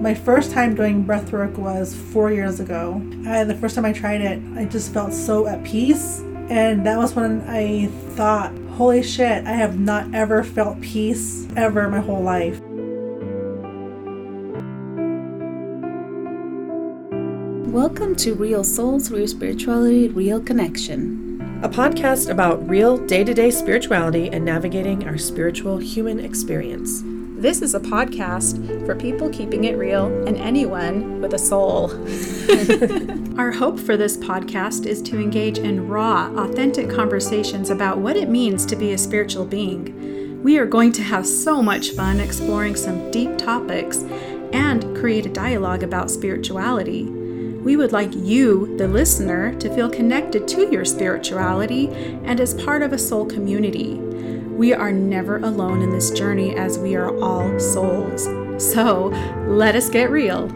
My first time doing breath work was four years ago. I, the first time I tried it, I just felt so at peace. And that was when I thought, holy shit, I have not ever felt peace ever my whole life. Welcome to Real Souls, Real Spirituality, Real Connection, a podcast about real day to day spirituality and navigating our spiritual human experience. This is a podcast for people keeping it real and anyone with a soul. Our hope for this podcast is to engage in raw, authentic conversations about what it means to be a spiritual being. We are going to have so much fun exploring some deep topics and create a dialogue about spirituality. We would like you, the listener, to feel connected to your spirituality and as part of a soul community. We are never alone in this journey as we are all souls. So let us get real.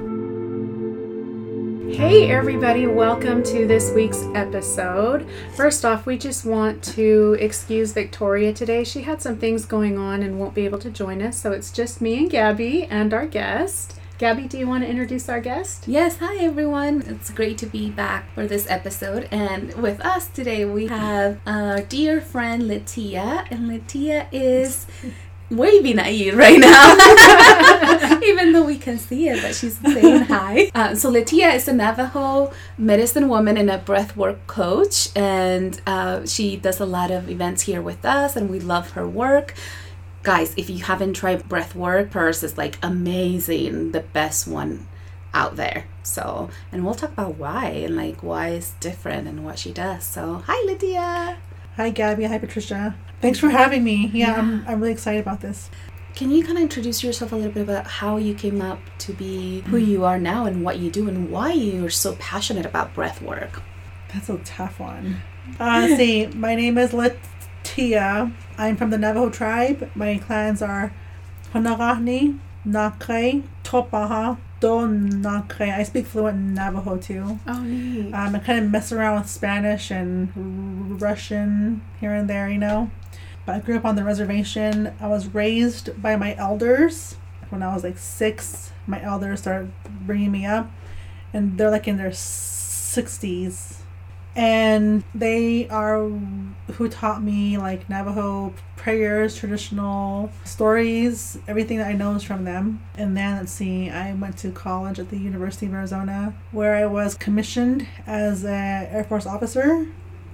Hey, everybody, welcome to this week's episode. First off, we just want to excuse Victoria today. She had some things going on and won't be able to join us, so it's just me and Gabby and our guest. Gabby, do you want to introduce our guest? Yes, hi everyone. It's great to be back for this episode. And with us today, we have our dear friend Letia. And Letia is waving at you right now, even though we can see it, but she's saying hi. Uh, so Letia is a Navajo medicine woman and a breathwork coach, and uh, she does a lot of events here with us, and we love her work guys, if you haven't tried breathwork, Purse is like amazing, the best one out there. So, and we'll talk about why and like why it's different and what she does. So, hi Letia. Hi Gabby. Hi Patricia. Thanks for having me. Yeah, yeah. I'm, I'm really excited about this. Can you kind of introduce yourself a little bit about how you came up to be who you are now and what you do and why you're so passionate about breath work? That's a tough one. Uh, see, my name is Lit Tia. I'm from the Navajo tribe. My clans are Honagahni, Nakre, Topaha, Don Nakre. I speak fluent Navajo too. Oh, neat. Um, I kind of mess around with Spanish and Russian here and there, you know. But I grew up on the reservation. I was raised by my elders. When I was like six, my elders started bringing me up. And they're like in their 60s and they are who taught me like Navajo prayers, traditional stories, everything that I know is from them. And then let's see, I went to college at the University of Arizona where I was commissioned as an Air Force officer,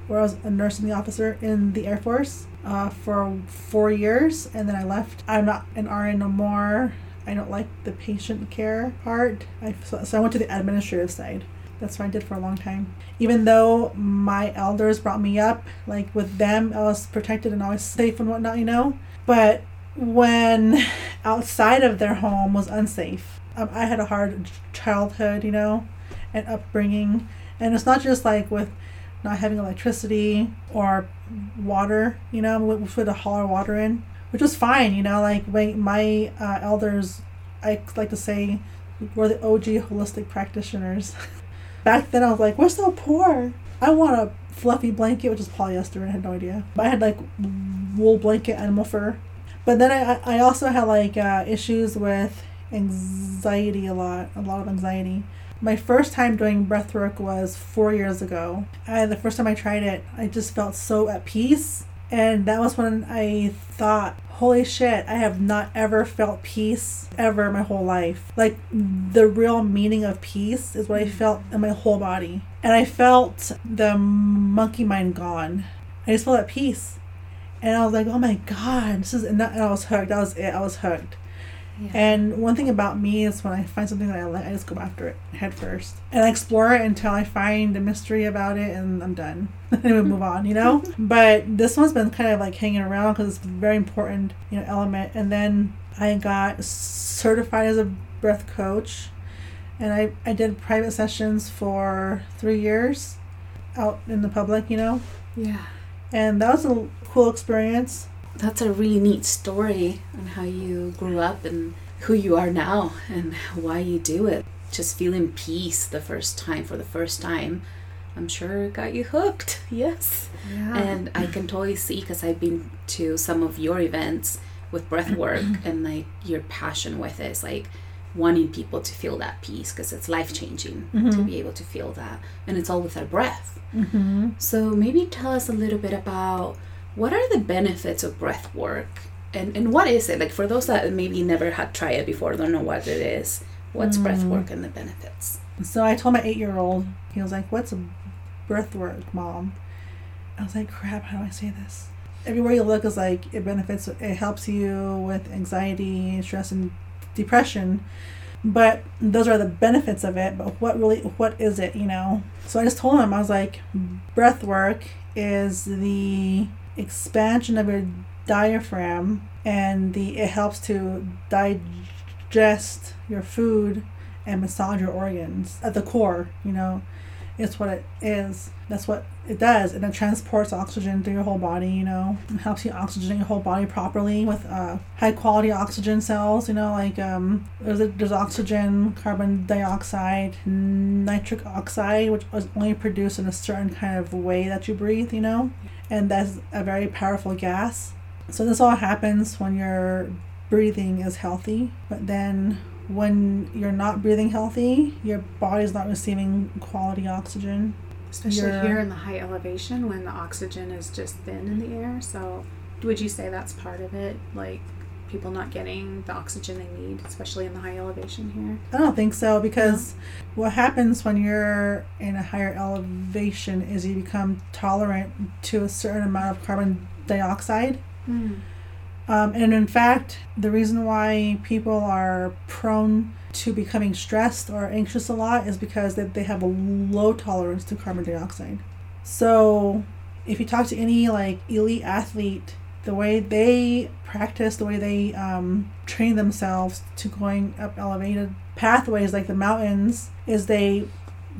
where I was a nursing officer in the Air Force uh, for four years, and then I left. I'm not an RN no more. I don't like the patient care part. I, so, so I went to the administrative side. That's what I did for a long time. Even though my elders brought me up, like with them, I was protected and always safe and whatnot, you know. But when outside of their home was unsafe, um, I had a hard childhood, you know, and upbringing. And it's not just like with not having electricity or water, you know, with, with a holler water in, which was fine, you know. Like my, my uh, elders, I like to say, were the OG holistic practitioners. back then I was like, we're so poor. I want a fluffy blanket, which is polyester, I had no idea. But I had like wool blanket, animal fur. But then I, I also had like uh, issues with anxiety a lot, a lot of anxiety. My first time doing breath work was four years ago. And the first time I tried it, I just felt so at peace. And that was when I thought, holy shit, I have not ever felt peace ever my whole life. Like the real meaning of peace is what I mm. felt in my whole body. And I felt the monkey mind gone. I just felt at peace. And I was like, oh my god, this is, and, that, and I was hooked. That was it. I was hooked. Yeah. And one thing about me is when I find something that I like, I just go after it head first. And I explore it until I find a mystery about it and I'm done. and we move on, you know? but this one's been kind of like hanging around because it's a very important, you know, element. And then I got certified as a breath coach. And I, I did private sessions for three years out in the public, you know? Yeah. And that was a cool experience that's a really neat story on how you grew up and who you are now and why you do it. Just feeling peace the first time for the first time. I'm sure it got you hooked. Yes. Yeah. And I can totally see because I've been to some of your events with breath work and like your passion with it. It's like wanting people to feel that peace because it's life changing to Mhm. be able to feel that. And it's all with our breath. Mm-hmm. So maybe tell us a little bit about what are the benefits of breath work and, and what is it? Like for those that maybe never had tried it before, don't know what it is, what's breath Mm. work and the benefits? So I told my eight year old, he was like, What's breath work, mom? I was like, Crap, how do I say this? Everywhere you look is like, it benefits, it helps you with anxiety, stress, and depression. But those are the benefits of it. But what really, what is it, you know? So I just told him, I was like, breath work is the expansion of your diaphragm and the it helps to digest your food and massage your organs at the core you know? It's what it is. That's what it does. And it transports oxygen through your whole body you know? It helps you oxygenate your whole body properly with uh, high quality oxygen cells you know? Like um, there's, there's oxygen carbon dioxide nitric oxide which is only produced in a certain kind of way that you breathe you know and that's a very powerful gas so this all happens when your breathing is healthy but then when you're not breathing healthy, your body's not receiving quality oxygen. Especially You're- here in the high elevation when the oxygen is just thin in the air. So, would you say that's part of it? Like people not getting the oxygen they need, especially in the high elevation here? I don't think so because what happens when you're in a higher elevation is you become tolerant to a certain amount of carbon dioxide. Um, and in fact, the reason why people are prone to becoming stressed or anxious a lot is because they, they have a low tolerance to carbon dioxide. So, if you talk to any like elite athlete, the way they practice, the way they um, train themselves to going up elevated pathways like the mountains, is they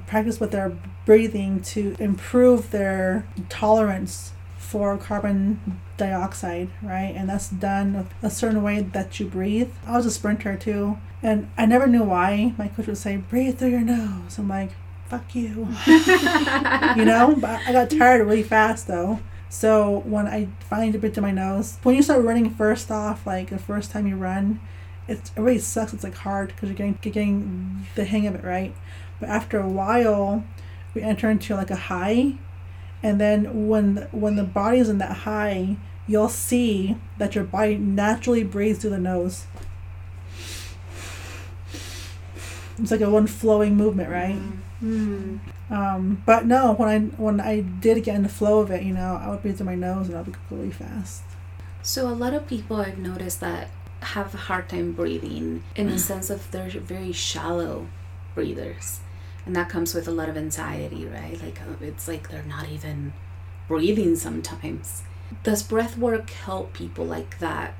practice with their breathing to improve their tolerance for carbon dioxide, right? And that's done with a certain way that you breathe. I was a sprinter too, and I never knew why. My coach would say, breathe through your nose. I'm like, fuck you. you know? But I got tired really fast though. So when I finally breathe through my nose, when you start running first off, like the first time you run, it really sucks. It's like hard because you're getting, getting the hang of it, right? But after a while, we enter into like a high and then when when the body is in that high you'll see that your body naturally breathes through the nose it's like a one flowing movement right Mm. Um, but no when i when i did get in the flow of it you know i would breathe through my nose and i would be really fast So a lot of people I've noticed that have a hard time breathing in the sense of they're very shallow breathers. And that comes with a lot of anxiety, right? Like uh, it's like they're not even breathing sometimes. Does breath work help people like that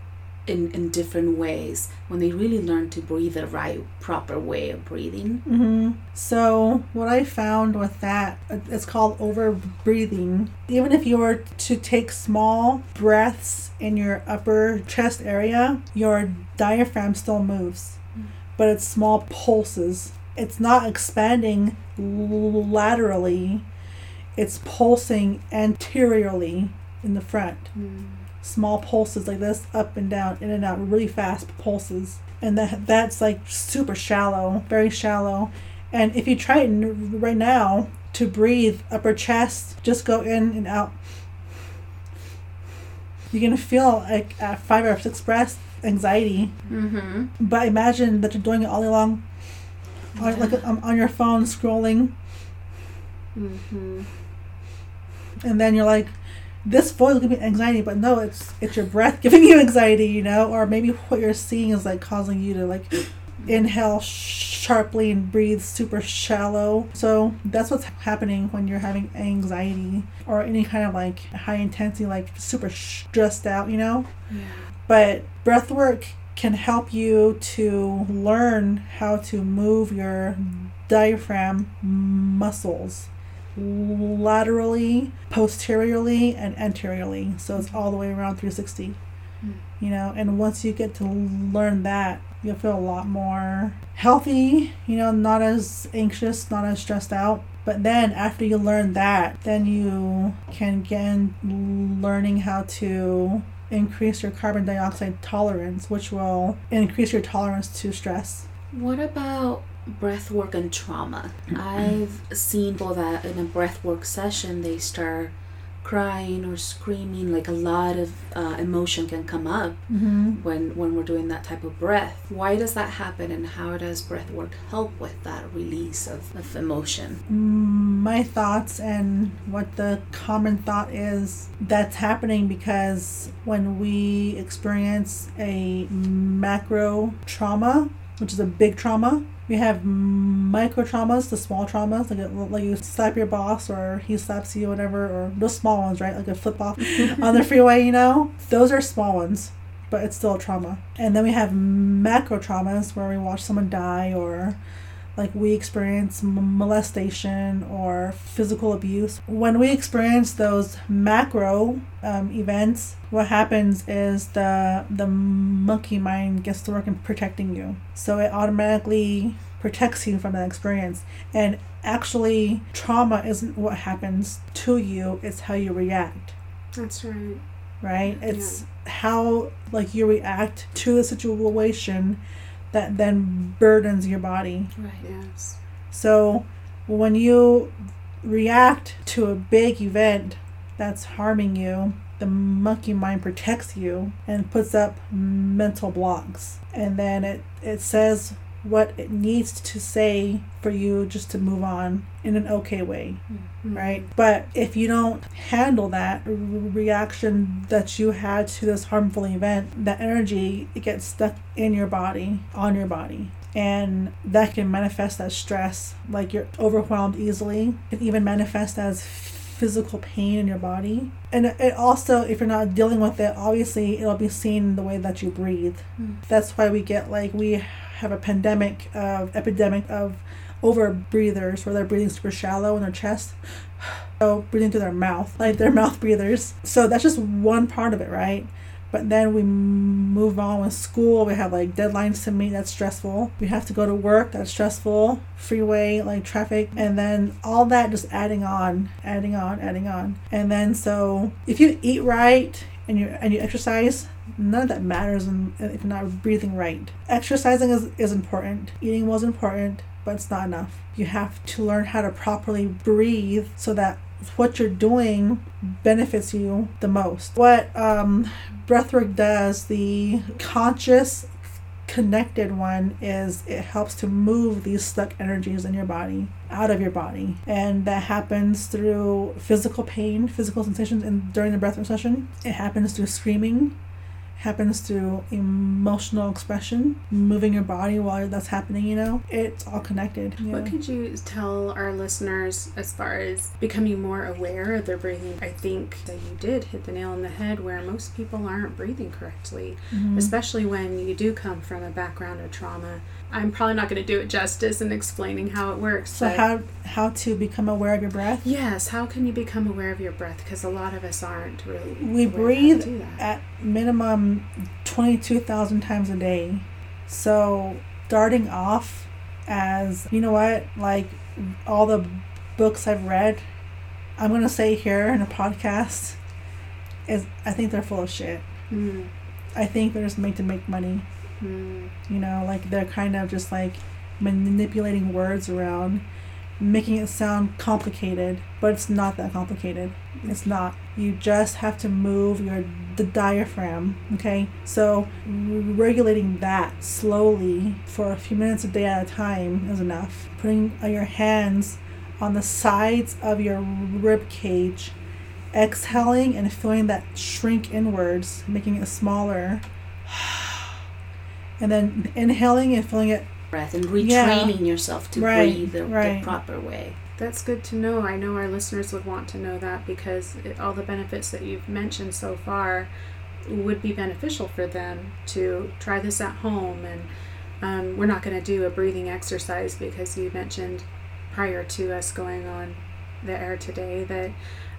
in, in different ways when they really learn to breathe the right, proper way of breathing? hmm So what I found with that, it's called over breathing. Even if you were to take small breaths in your upper chest area, your diaphragm still moves, but it's small pulses. It's not expanding laterally. It's pulsing anteriorly in the front small pulses like this up and down in and out really fast pulses. And that that's like super shallow very shallow. And if you try it right now to breathe upper chest just go in and out. You're gonna feel like at five or six breaths anxiety. Mm-hmm. but imagine that you're doing it all day long on, like um, on your phone scrolling. Mm-hmm. and then you're like this voice will give me anxiety but no it's it's your breath giving you anxiety you know? Or maybe what you're seeing is like causing you to like inhale sharply and breathe super shallow. So that's what's happening when you're having anxiety or any kind of like high intensity like super stressed out you know? Yeah. but breath work can help you to learn how to move your mm-hmm. diaphragm muscles laterally, posteriorly, and anteriorly. So it's all the way around 360. Mm. You know, and once you get to learn that, you'll feel a lot more healthy, you know, not as anxious, not as stressed out. But then after you learn that, then you can begin learning how to increase your carbon dioxide tolerance, which will increase your tolerance to stress. What about breath work and trauma? I've seen people that in a breath work session they start crying or screaming like a lot of uh, emotion can come up Mm-hmm. when when we're doing that type of breath why does that happen and how does breath work help with that release of, of emotion My thoughts and what the common thought is that's happening because when we experience a macro trauma, which is a big trauma, we have micro traumas, the small traumas, like, a, like you slap your boss or he slaps you, whatever, or those small ones, right? Like a flip off on the freeway, you know? Those are small ones, but it's still a trauma. And then we have macro traumas where we watch someone die or like we experience molestation or physical abuse. When we experience those macro um, events, what happens is the the monkey mind gets to work in protecting you. So it automatically protects you from that experience. And actually, trauma isn't what happens to you; it's how you react That's right. right? It's how like you react to the situation that then burdens your body. right Yes. So when you react to a big event that's harming you, the monkey mind protects you and puts up mental blocks. And then it, it says what it needs to say for you just to move on in an okay way, mm-hmm. right? But if you don't handle that r- reaction that you had to this harmful event, that energy it gets stuck in your body, on your body. And that can manifest as stress, like you're overwhelmed easily. It can even manifest as physical pain in your body. And it- it also, if you're not dealing with it, obviously it'll be seen in the way that you breathe. Mm. That's why we get like, we have a pandemic of, epidemic of over breathers where they're breathing super shallow in their chest. So breathing through their mouth, like they're mouth breathers. So that's just one part of it, right? But then we move on with school. We have like deadlines to meet. That's stressful. We have to go to work. That's stressful. Freeway, like traffic, and then all that just adding on, adding on, adding on. And then so if you eat right and you and you exercise, none of that matters if you're not breathing right. Exercising is, is important. Eating was important, but it's not enough. You have to learn how to properly breathe so that what you're doing benefits you the most. What um, breathwork does, the conscious connected one is it helps to move these stuck energies in your body out of your body and that happens through physical pain physical sensations and during the breathwork session it happens through screaming happens through emotional expression moving your body while that's happening you know it's all connected yeah. What could you tell our listeners as far as becoming more aware of their breathing? I think that you did hit the nail on the head where most people aren't breathing correctly, Mhm. especially when you do come from a background of trauma. I'm probably not going to do it justice in explaining how it works. so how how to become aware of your breath Yes, how can you become aware of your breath? Because a lot of us aren't really. we aware of how to breathe at minimum 22,000 times a day. So, starting off as, you know what, like all the books I've read, I'm going to say here in a podcast, is I think they're full of shit. Mm, I think they're just made to make money. Mm, You know, like they're kind of just like manipulating words around, making it sound complicated, but it's not that complicated. It's not. You just have to move your the diaphragm. Okay, so regulating that slowly for a few minutes a day at a time is enough. Putting your hands on the sides of your rib cage, exhaling and feeling that shrink inwards, making it smaller and then inhaling and feeling it breath and Yeah. retraining yourself to Right, breathe the, right. the proper way That's good to know. I know our listeners would want to know that because it, all the benefits that you've mentioned so far would be beneficial for them to try this at home. And um, we're not going to do a breathing exercise because you mentioned prior to us going on the air today that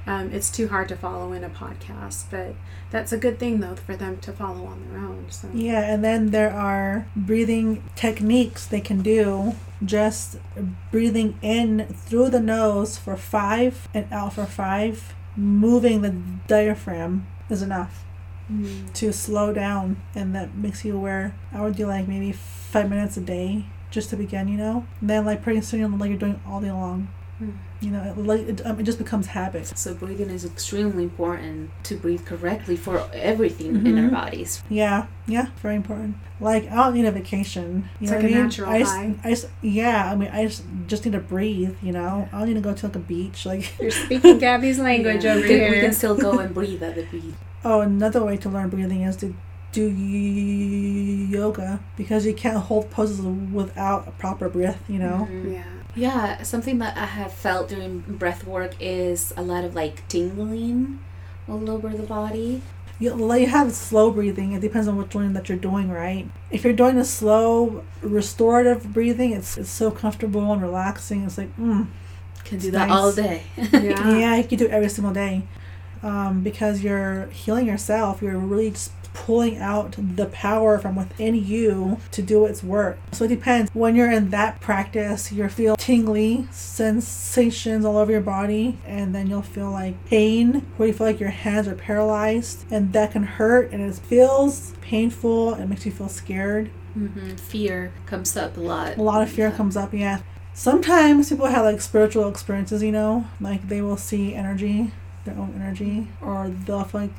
um, it's too hard to follow in a podcast. But that's a good thing, though, for them to follow on their own. So. Yeah, and then there are breathing techniques they can do. Just breathing in through the nose for five and out for five, moving the diaphragm is enough Mm. to slow down, and that makes you aware. I would do like maybe five minutes a day just to begin, you know. And then like pretty soon, like you're doing all day long. Hmm. You know, it, like it, um, it just becomes habit. So breathing is extremely important to breathe correctly for everything in our Mhm. bodies. Yeah, yeah, very important. Like I don't need a vacation. You It's know like what a I mean? natural I just, high. I just, yeah. I mean, I just just need to breathe. You know, I don't need to go to like a beach. Like, You're speaking Gabby's language Yeah. over we, can, here. we can still go and breathe at the beach. oh, another way to learn breathing is to do yoga because you can't hold poses without a proper breath. You know. Mhm. yeah. Yeah, something that I have felt during breath work is a lot of like tingling all over the body. You, like you have slow breathing. It depends on which one that you're doing, right? If you're doing a slow restorative breathing, it's it's so comfortable and relaxing. It's like, mm, Can do that nice. all day. Yeah. yeah, you can do it every single day, um, because you're healing yourself. You're really just pulling out the power from within you to do its work. So it depends. When you're in that practice, you'll feel tingly sensations all over your body, and then you'll feel like pain, where you feel like your hands are paralyzed, and that can hurt, and it feels painful. It makes you feel scared. hmm Fear comes up a lot. A lot of fear comes up, yeah. Sometimes people have like spiritual experiences, you know, like they will see energy, their own energy, or they'll feel like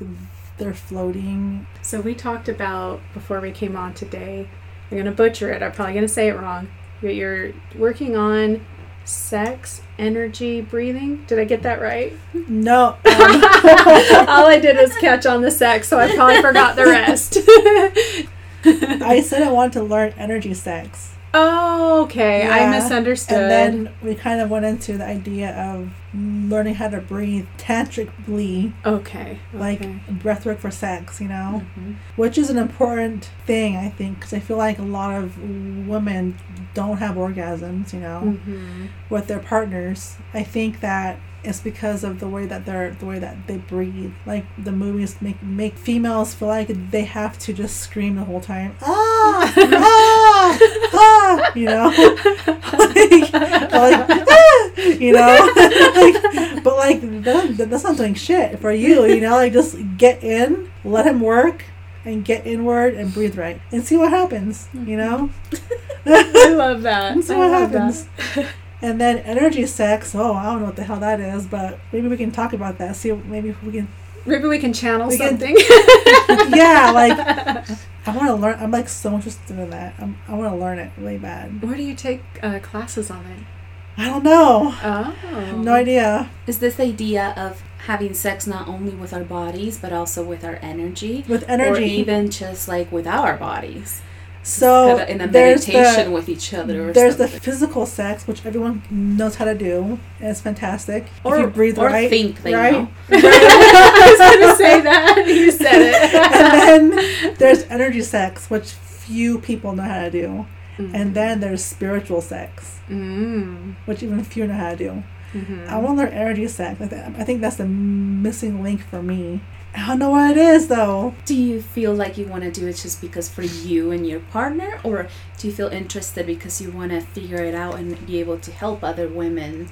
they're floating. So we talked about before we came on today. I'm gonna butcher it. I'm probably gonna say it wrong. But you're working on sex, energy, breathing. Did I get that right? No, um, All I did was catch on the sex, so I probably forgot the rest. I said I wanted to learn energy sex. Oh, okay. I misunderstood. And then we kind of went into the idea of learning how to breathe tantrically, okay. like okay. breathwork for sex, you know? Mhm. which is an important thing i think because i feel like a lot of women don't have orgasms you know Mhm. with their partners i think that it's because of the way that they're the way that they breathe like the movies make make females feel like they have to just scream the whole time ah ah ah you know? Like, like ah, you know? Like, but like that, that's not doing shit for you you know? Like just get in let him work and get inward and breathe right and see what happens you know? I love that. and see I what happens that. and then energy sex oh i don't know what the hell that is but maybe we can talk about that see maybe we can Maybe we can channel We can- something. yeah like i want to learn i'm like so interested in that I'm, i want to learn it really bad Where do you take uh, classes on it? i don't know Oh. i have no idea Is this idea of having sex not only with our bodies but also with our energy? with Or energy even just like without our bodies? So in a there's meditation the, with each other or there's the physical sex which everyone knows how to do and it's fantastic or, if you breathe or right think they right know. I was going to say that. You said it. and then there's energy sex which few people know how to do Mm. and then there's spiritual sex Mm. which even few know how to do Mhm. I want to learn energy sex. Like that. I think that's the missing link for me. I don't know what it is though. Do you feel like you want to do it just because for you and your partner, or do you feel interested because you want to figure it out and be able to help other women?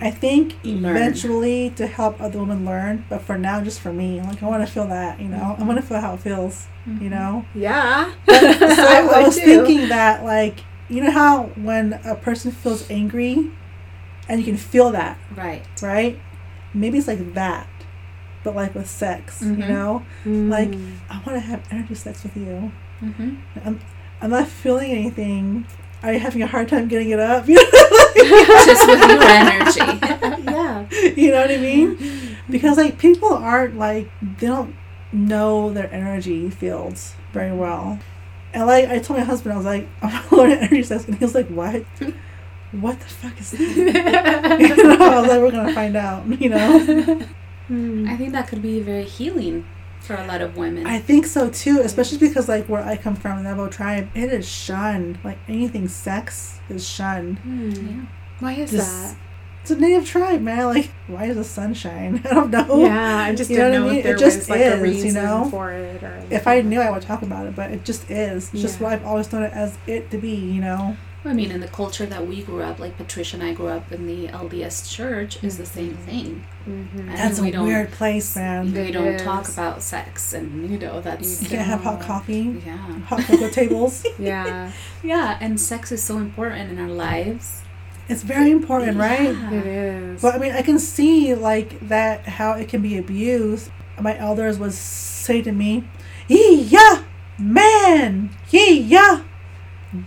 I think Learn. eventually to help other women learn, but for now, just for me. Like I want to feel that, you know. I want to feel how it feels, you know. Yeah. So I I, was too. thinking that, like, you know how when a person feels angry, and you can feel that, Right. right? Maybe it's like that, but like with sex, you Mhm. know. Like Mm. I want to have energy sex with you. Mm-hmm. I'm, I'm not feeling anything. Are you having a hard time getting it up? just with your energy. yeah. you know what I mean? Because like people aren't like they don't know their energy fields very well. And like I told my husband, I was like, I want to learn energy sex, and he was like, What? What the fuck is that? you know, I was like, We're gonna find out. You know, Mm. I think that could be very healing for a lot of women. I think so too, especially because like where I come from, the Navajo tribe, it is shunned. Like anything sex is shunned. Mm. Why is Just- that? It's a native tribe, man. Like, why is the sun shine? I don't know. Yeah, I just You know didn't what I know mean? if there It just was like is, a you know? for it or If I knew, I would talk about it, but it just is. It's just what I've always known it as it to be, you know? I mean, in the culture that we grew up, like Patricia and I grew up in the LDS church, is the same thing. Mm-hmm. That's we a don't- weird place, man. They don't talk about sex, and you know that's You can't have hot coffee, yeah, hot cocoa tables. Yeah, yeah. And sex is so important in our lives, It's very important, right? Yeah. it is. But I mean, I can see like that how it can be abused. My elders would say to me, "Yee yeah, man, yee yeah,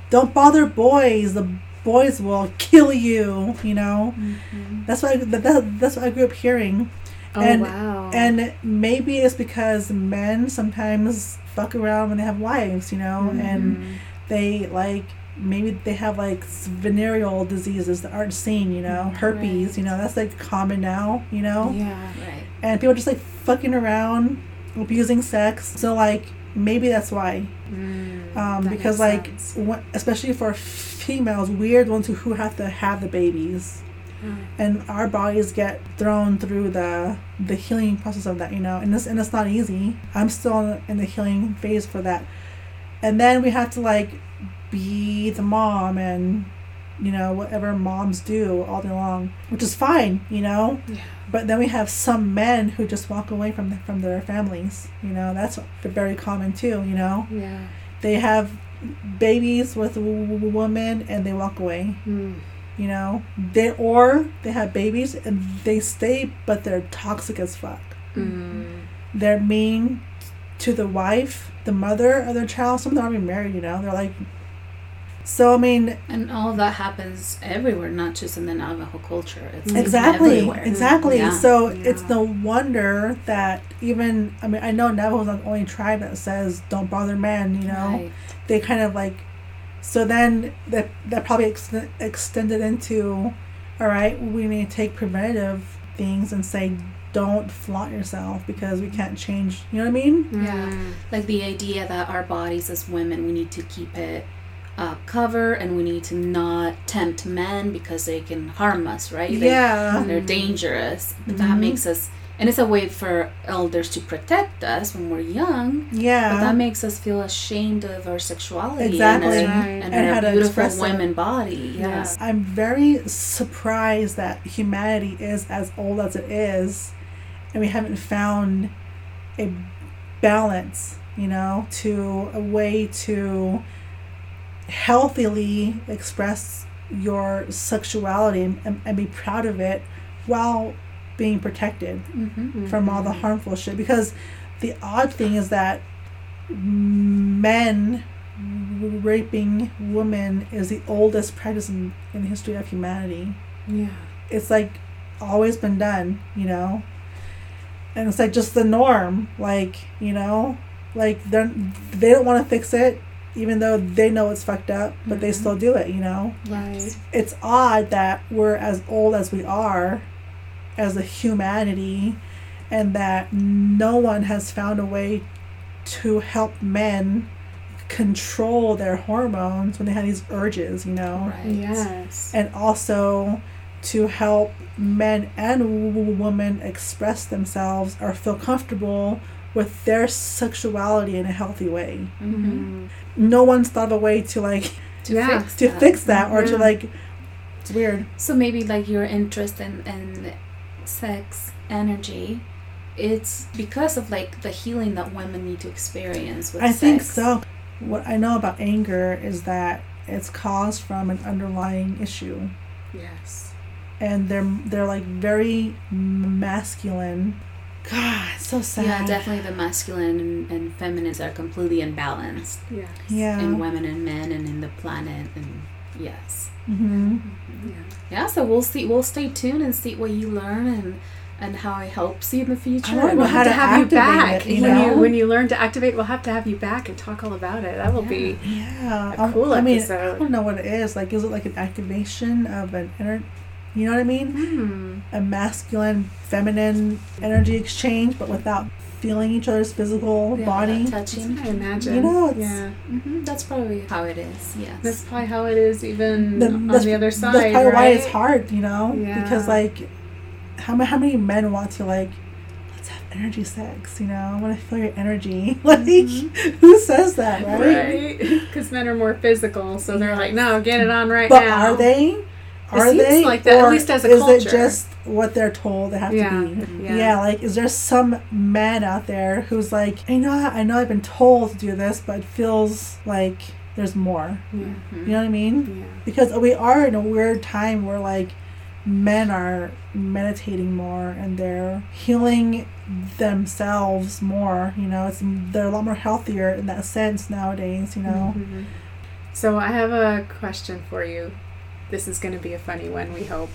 don't bother boys. The boys will kill you." You know, that's what I, that, that, that's what I grew up hearing. oh and- wow. And maybe it's because men sometimes fuck around when they have wives, you know, and Mhm. they like maybe they have like venereal diseases that aren't seen, you know, herpes, you know, that's like common now, you know, yeah. right? and people just like fucking around, abusing sex. So like maybe that's why, Mm, um, that because like when, especially for females, we're the ones who, who have to have the babies. Mm. And our bodies get thrown through the the healing process of that, you know, and this and it's not easy. I'm still in the healing phase for that, and then we have to like be the mom and you know whatever moms do all day long, which is fine, you know. Yeah. But then we have some men who just walk away from the, from their families. You know, that's very common too. You know, Yeah. they have babies with a w- w- woman and they walk away. Mm. You know, they or they have babies and they stay, but they're toxic as fuck. Mm. They're mean to the wife, the mother of their child. Some of them aren't even married. You know, they're like. So I mean, And all that happens everywhere, not just in the Navajo culture. It's exactly everywhere. exactly Yeah. so Yeah. it's no wonder that even i mean i know navajo's not the only tribe that says don't bother men you know Right. they kind of like so then that that probably ex- extended into all right we need to take preventative things and say don't flaunt yourself because we can't change you know what i mean Yeah. Like the idea that our bodies as women, we need to keep it uh, cover and we need to not tempt men because they can harm us, right? They, yeah They're dangerous. But that Mhm. makes us, and it's a way for elders to protect us when we're young. Yeah. But that makes us feel ashamed of our sexuality Exactly. and, our, Right. and, And how our to beautiful express it. women body. Yeah. Yes. i'm very surprised that humanity is as old as it is and we haven't found a balance you know to a way to healthily express your sexuality and, and, be proud of it while being protected Mm-hmm. from all the harmful shit because the odd thing is that men raping women is the oldest practice in, in the history of humanity Yeah. it's like always been done, you know. And it's like just the norm, like you know, like they they don't want to fix it, even though they know it's fucked up, but they Mhm. still do it, you know. Right. It's odd that we're as old as we are, as a humanity, and that no one has found a way to help men control their hormones when they have these urges, you know Right. Yes. and also to help men and w- women express themselves or feel comfortable with their sexuality in a healthy way. Mm-hmm. Mm. No one's thought of a way to like To Yeah. fix to that. fix that or to like it's weird. So maybe like your interest in, in sex energy, it's because of like the healing that women need to experience with I think so. What I know about anger is that it's caused from an underlying issue. Yes. And they're they're like very masculine. God, so sad. Yeah, definitely the masculine and, and feminines are completely imbalanced Yeah. Yeah. in women and men and in the planet and yes. Mm-hmm. Yeah. Yeah, so we'll see we'll stay tuned and see what you learn and and how it helps you in the future. wanna know We'll how have to to have you back. it, you when know? you when you learn to activate, we'll have to have you back and talk all about it. That will be Yeah, A um, cool I mean, I don't know what it is. Like, is it like an activation of an inner? You know what I mean? hmm. A masculine, feminine energy exchange, but without feeling each other's physical Yeah, body. Touching. what I imagine. You know, it's- yeah. hmm That's probably how it is. Yes. That's probably how it is even The- on the other side, that's probably right? why it's hard. You know, Yeah. because like, how many how many men want to like, let's have energy sex, you know. I want to feel your energy. Like, who says that, right? Right? Because men are more physical, so they're like, no, get it on right But now. are they? Are seems they? like that, at Or least as a is culture. it just what they're told they have Yeah, to be? yeah. like is there some man out there who's like, I know, I know, I've been told to do this, but it feels like there's more. Yeah. You know what I mean? Yeah. Because we are in a weird time where like men are meditating more and they're healing themselves more. You know, it's they're a lot more healthier in that sense nowadays. You know. Mhm. So I have a question for you. This is going to be a funny one, we hope.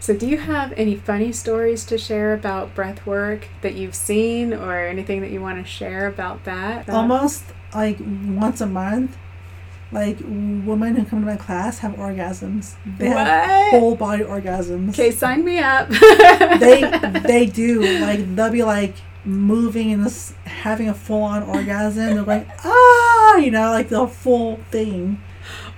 So, do you have any funny stories to share about breath work that you've seen, or anything that you want to share about that? almost like once a month like women who come to my class have orgasms they have What? whole body orgasms Okay, sign me up. they they do like they'll be like moving and this having a full-on orgasm they're like ah you know like the full thing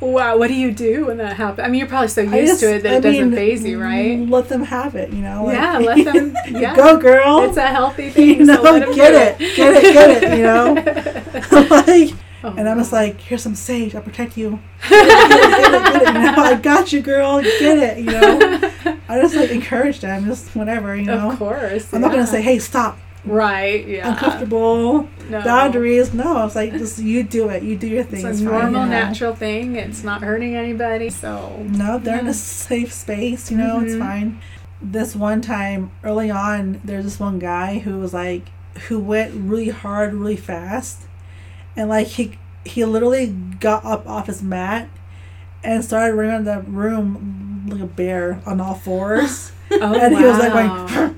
wow, what do you do when that happens? I mean, you're probably so used just- to it that I it doesn't phase you, right? let them have it you know like, Yeah, let them- yeah. go girl It's a healthy thing. you know so get do it get it get it you know like Oh, And I'm just like, here's some sage, I'll protect you. Get it, get it, get it, you know, I got you, girl, get it, you know. I just like encourage them, just whatever, you know. of course. I'm not gonna say, hey, stop, right. Yeah. uncomfortable, No. boundaries. No, it's like, just you do it, you do your thing. It's a normal, natural thing. It's not hurting anybody. So No, they're in a safe space, you know, it's Mhm. fine. This one time early on, there's this one guy who was like, who went really hard, really fast. And like, he, he literally got up off his mat and started running around the room like a bear on all fours. Oh, and he was like wow. going,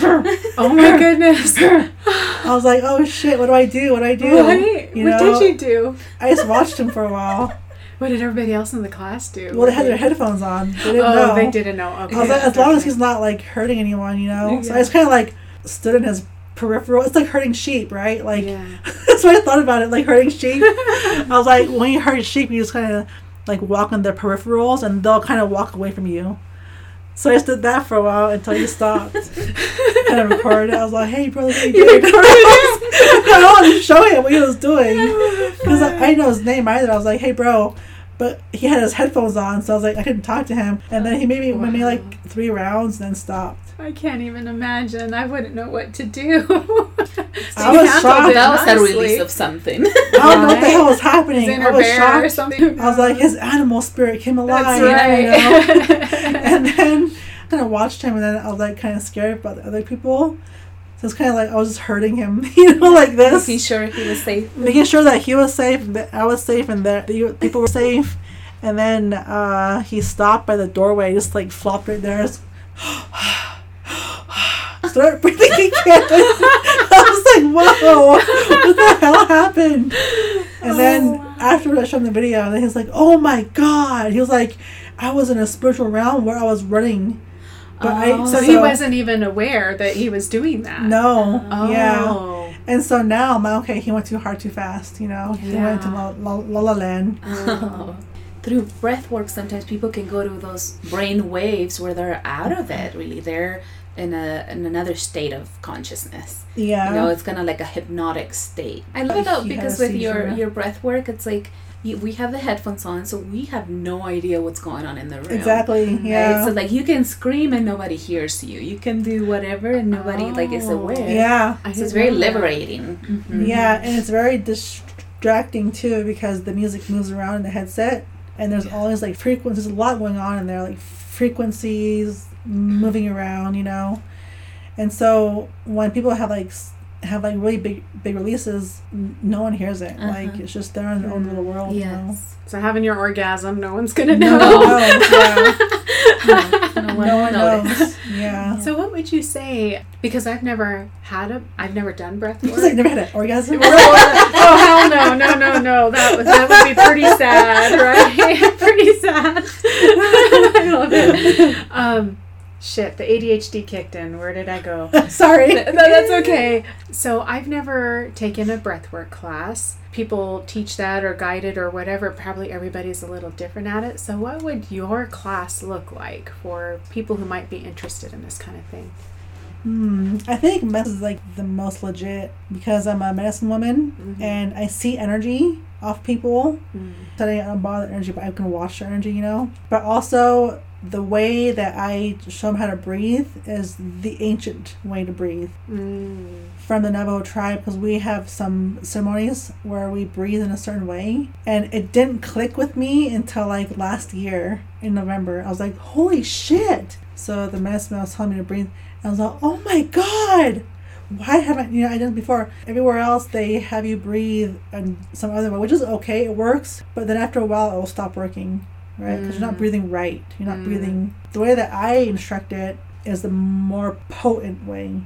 oh my goodness. I was like, oh shit, what do I do? What do I do? Right? You what know? did you do? I just watched him for a while. What did everybody else in the class do? Well, they had their headphones on. They didn't oh, know. they didn't know. Okay. I was like, as long as he's not like hurting anyone, you know. So I just kind of like stood in his peripheral. It's like hurting sheep, right? Like yeah. that's what I thought about it, like hurting sheep. I was like, when you hurt sheep, you just kind of like walk on their peripherals, and they'll kind of walk away from you. So I just did that for a while until you stopped. and I recorded it. I was like, hey, bro, what are you You doing? I wanted to show him what he was doing oh, because I, I didn't know his name either. I was like, hey, bro. But he had his headphones on, so I was like, I couldn't talk to him. And then he made me, made me like three rounds, and then stopped. I can't even imagine. I wouldn't know what to do. I was shocked. that was a release of something. I don't know what the hell was happening. I was bear or shocked. something. I was like, his animal spirit came alive. That's you know? And then I kind of watched him, and then I was like kind of scared about the other people. So it's kind of like I was just hurting him, you know, like this, Making sure he was safe. making sure that he was safe, that I was safe, and that the people were safe. And then uh, he stopped by the doorway, just like flopped right there. Just Start breathing again. I was like, "Whoa, what the hell happened?" And then wow. after I showed him the video, then he was like, "Oh my god!" He was like, "I was in a spiritual realm where I was running." But I Oh. so he wasn't even aware that he was doing that. No, Oh. yeah. And so now I'm like, okay, he went too hard, too fast. You know, he went to Yeah. La La, la, la Land. Oh. Through breath work, sometimes people can go to those brain waves where they're out of it. Really, they're in a in another state of consciousness. Yeah, You know, it's kind of like a hypnotic state. I love it though because with your your breath work, it's like you, we have the headphones on, so we have no idea what's going on in the room. exactly. Right? Yeah, So like you can scream and nobody hears you. You can do whatever and nobody like is Oh. aware. yeah, So it's very know that. liberating. Mhm. yeah, and it's very distracting too because the music moves around in the headset, and there's always like frequencies. There's a lot going on in there, like frequencies moving around. You know, and so when people have like s- have like really big big releases, n- no one hears it. Like Uh-huh. it's just they're in their own little world. You know? Yes. So having your orgasm, no one's gonna No know. one knows. Yeah. No one, No one noticed. knows. Yeah. So what would you say? Because I've never had a, I've never done breath It's work. like never had an orgasm. oh hell no, no, no, no. That would that would be pretty sad, right? pretty sad. I love it. Um, shit, the ADHD kicked in. Where did I go? Sorry. No, that's okay. So I've never taken a breathwork class. People teach that or guide it or whatever. Probably everybody's a little different at it. So what would your class look like for people who might be interested in this kind of thing? Hmm. I think medicine is like the most legit because I'm a medicine woman Mhm. and I see energy off people. Mm. don't bother energy, but I can watch their energy, you know. But also the way that I show them how to breathe is the ancient way to breathe Mm. from the Navajo tribe because we have some ceremonies where we breathe in a certain way, and it didn't click with me until like last year in November. I was like, "Holy shit!" So the medicine man was telling me to breathe, and I was like, "Oh my god!" Why haven't you know I done it before? Everywhere else they have you breathe in some other way, which is okay, it works. But then after a while, it will stop working, right? Because you're not Mm. breathing right. You're not Mm. breathing the way that I instruct it is the more potent way.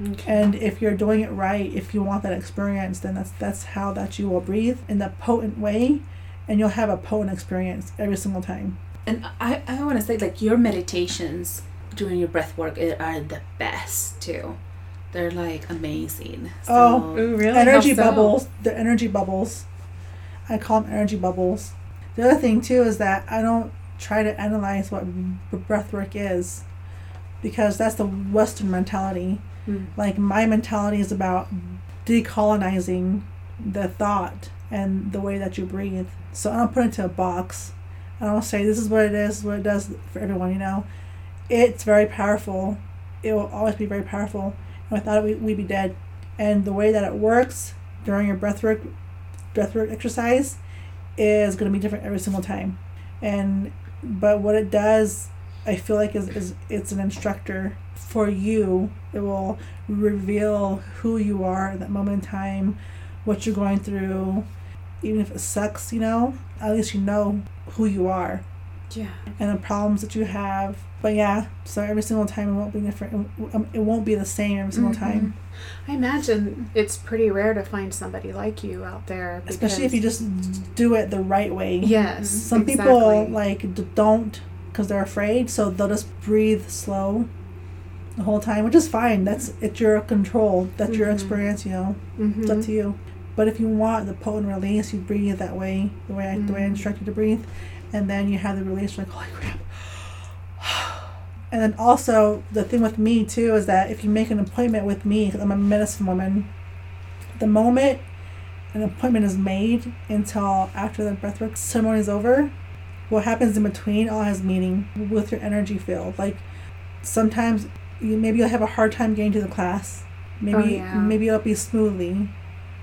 Okay. And if you're doing it right, if you want that experience, then that's that's how that you will breathe in the potent way, and you'll have a potent experience every single time. And I, I want to say, like, your meditations during your breath work are the best, too. They're, like, amazing. Oh. Ooh, really? energy so? bubbles, the energy bubbles. I call them energy bubbles. The other thing too is that I don't try to analyze what b- breath work is, because that's the Western mentality. Mm. Like my mentality is about decolonizing the thought and the way that you breathe. So I don't put it into a box. I don't say this is what it is, what it does for everyone. You know, it's very powerful. It will always be very powerful. And without it, we, we'd be dead. And the way that it works during your breathwork, breathwork exercise, is going to be different every single time. And but what it does, I feel like is, is it's an instructor for you. It will reveal who you are at that moment in time, what you're going through. Even if it sucks, you know, at least you know who you are Yeah. and the problems that you have. But yeah, so every single time it won't be different. It, um, it won't be the same every single Mhm. time. I imagine it's pretty rare to find somebody like you out there. Especially if you just do it the right way. Yes. Some exactly. people like don't because they're afraid, so they'll just breathe slow the whole time, which is fine. That's it's your control. That's your Mhm. experience. You know, it's up Mhm. to you. But if you want the potent release, you breathe that way, the way I, the way I Mhm. instruct you to breathe, and then you have the release. Like holy crap. And then also the thing with me too is that if you make an appointment with me, because I'm a medicine woman, the moment an appointment is made until after the breathwork ceremony is over, what happens in between all has meaning with your energy field. Like sometimes you maybe you'll have a hard time getting to the class. Maybe Oh, yeah. maybe it'll be smoothly.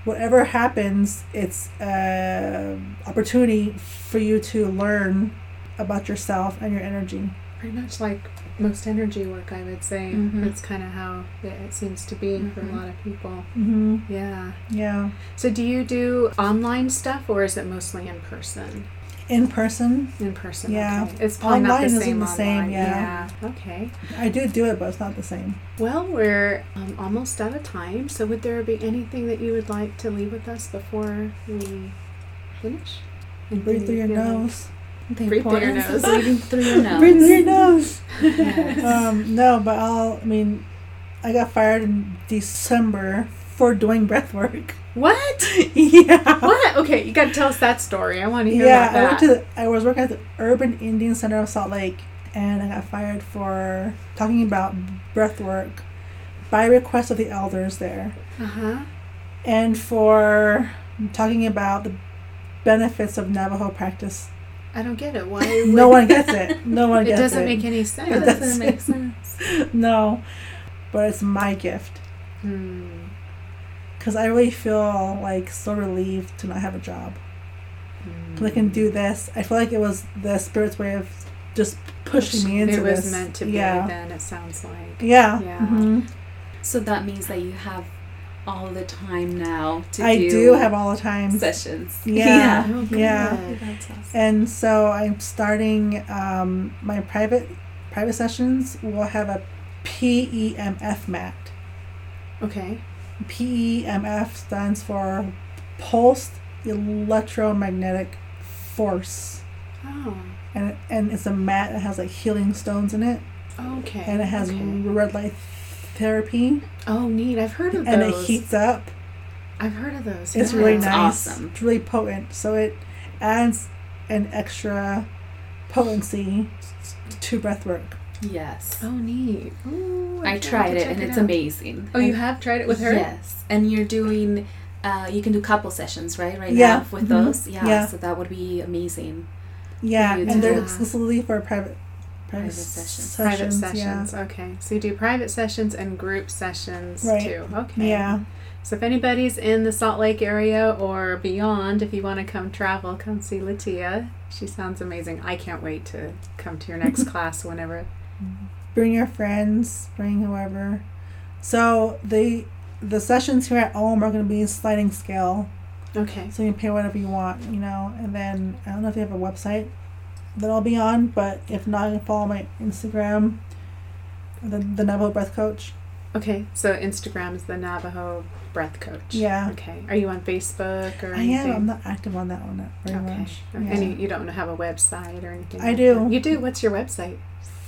Whatever happens, it's an opportunity for you to learn about yourself and your energy. Pretty much like most energy work, I would say. Mhm. That's kind of how it, it seems to be for a Mhm. lot of people. Mm-hmm. Yeah. Yeah, So, do you do online stuff or is it mostly in person? In person, In person. Yeah. Okay. It's probably not Online the isn't same. the same, yeah. yeah. Okay. I do do it, but it's not the same. Well, we're um, almost out of time. So, would there be anything that you would like to leave with us before we finish? And Breathe through your nose. The Breathe through your nose. breathing through your nose. Breathe through your nose. Yes. Um, no, but I'll. I mean, I got fired in December for doing breath work. What? yeah. What? Okay, you got to tell us that story. I want to hear Yeah, I went to. The, I was working at the Urban Indian Center of Salt Lake, and I got fired for talking about breath work by request of the elders there, uh huh. and for talking about the benefits of Navajo practice. I don't get it. Why? No one gets it. No one It gets doesn't it. make any It sense. That's- doesn't make sense. no, but it's my gift Hmm. Because I really feel like so relieved to not have a job. Hmm. 'Cause I can do this. I feel like it was the spirit's way of just pushing me into this. It was this. meant to be. Yeah. Then it sounds like. Yeah. Yeah. mhm. So that means that you have all the time now to I do, do have all the time. sessions. Yeah. Oh, good. Yeah. Awesome. And so I'm starting um, my private private sessions. We'll have a PEMF mat. Okay. PEMF stands for pulsed electromagnetic force, Oh. and and it's a mat that has like healing stones in it, Okay. and it has okay. red light therapy, Oh, neat. I've heard of and those. And it heats up. I've heard of those. It's yeah. really That's nice. awesome. It's really potent. So it adds an extra potency to breath work. Yes. Oh, neat. Ooh, I have to tried it check and it's out. amazing. Oh, you have tried it with her? Yes, and you're doing. Uh, you can do couple sessions, right? Right Yeah. now with Mhm. those, yeah, Yeah. So that would be amazing. Yeah, You and they're exclusively for private Private private, sessions. Private sessions. sessions. Okay. So you do private sessions and group sessions Right. too. Okay. Yeah. So if anybody's in the Salt Lake area or beyond, if you want to come travel, come see Letia. She sounds amazing. I can't wait to come to your next class whenever. Bring your friends. Bring whoever. So the the sessions here at home are going to be sliding scale, Okay. so you can pay whatever you want, you know. And then I don't know if you have a website that I'll be on, but if not, you can follow my Instagram, the the Navajo Breath Coach. Okay. So Instagram is the Navajo Breath Coach. Yeah. Okay. Are you on Facebook or I anything? am. I'm not active on that one very Okay. much. Okay. Yeah. And you, you don't have a website or anything? I like do. that? You do? What's your website?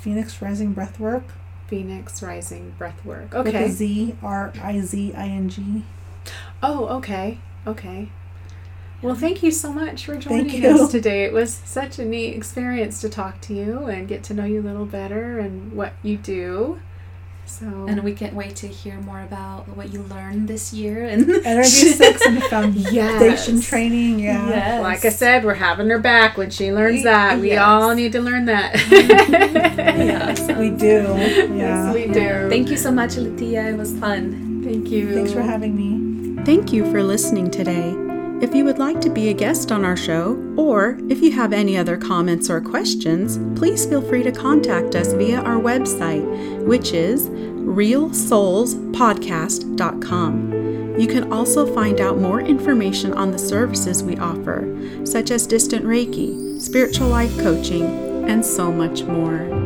Phoenix Rising Breathwork. Phoenix Rising Breathwork. With Okay. a Z R I Z I N G. Oh, okay. Okay. Well, thank you so much for joining us today. It was such a neat experience to talk to you and get to know you a little better and what you do. So And we can't wait to hear more about what you learned this year and Energy, sex, and foundation Yes. training. Yeah. Yes. like I said, we're having her back when she learns that. We Yes. all need to learn that. Yeah. We do. Yes, we do. Thank you so much, Letia. It was fun. Thank you. Thanks for having me. Thank you for listening today. If you would like to be a guest on our show, or if you have any other comments or questions, please feel free to contact us via our website, which is realsoulspodcast.com. You can also find out more information on the services we offer, such as distant Reiki, spiritual life coaching, and so much more.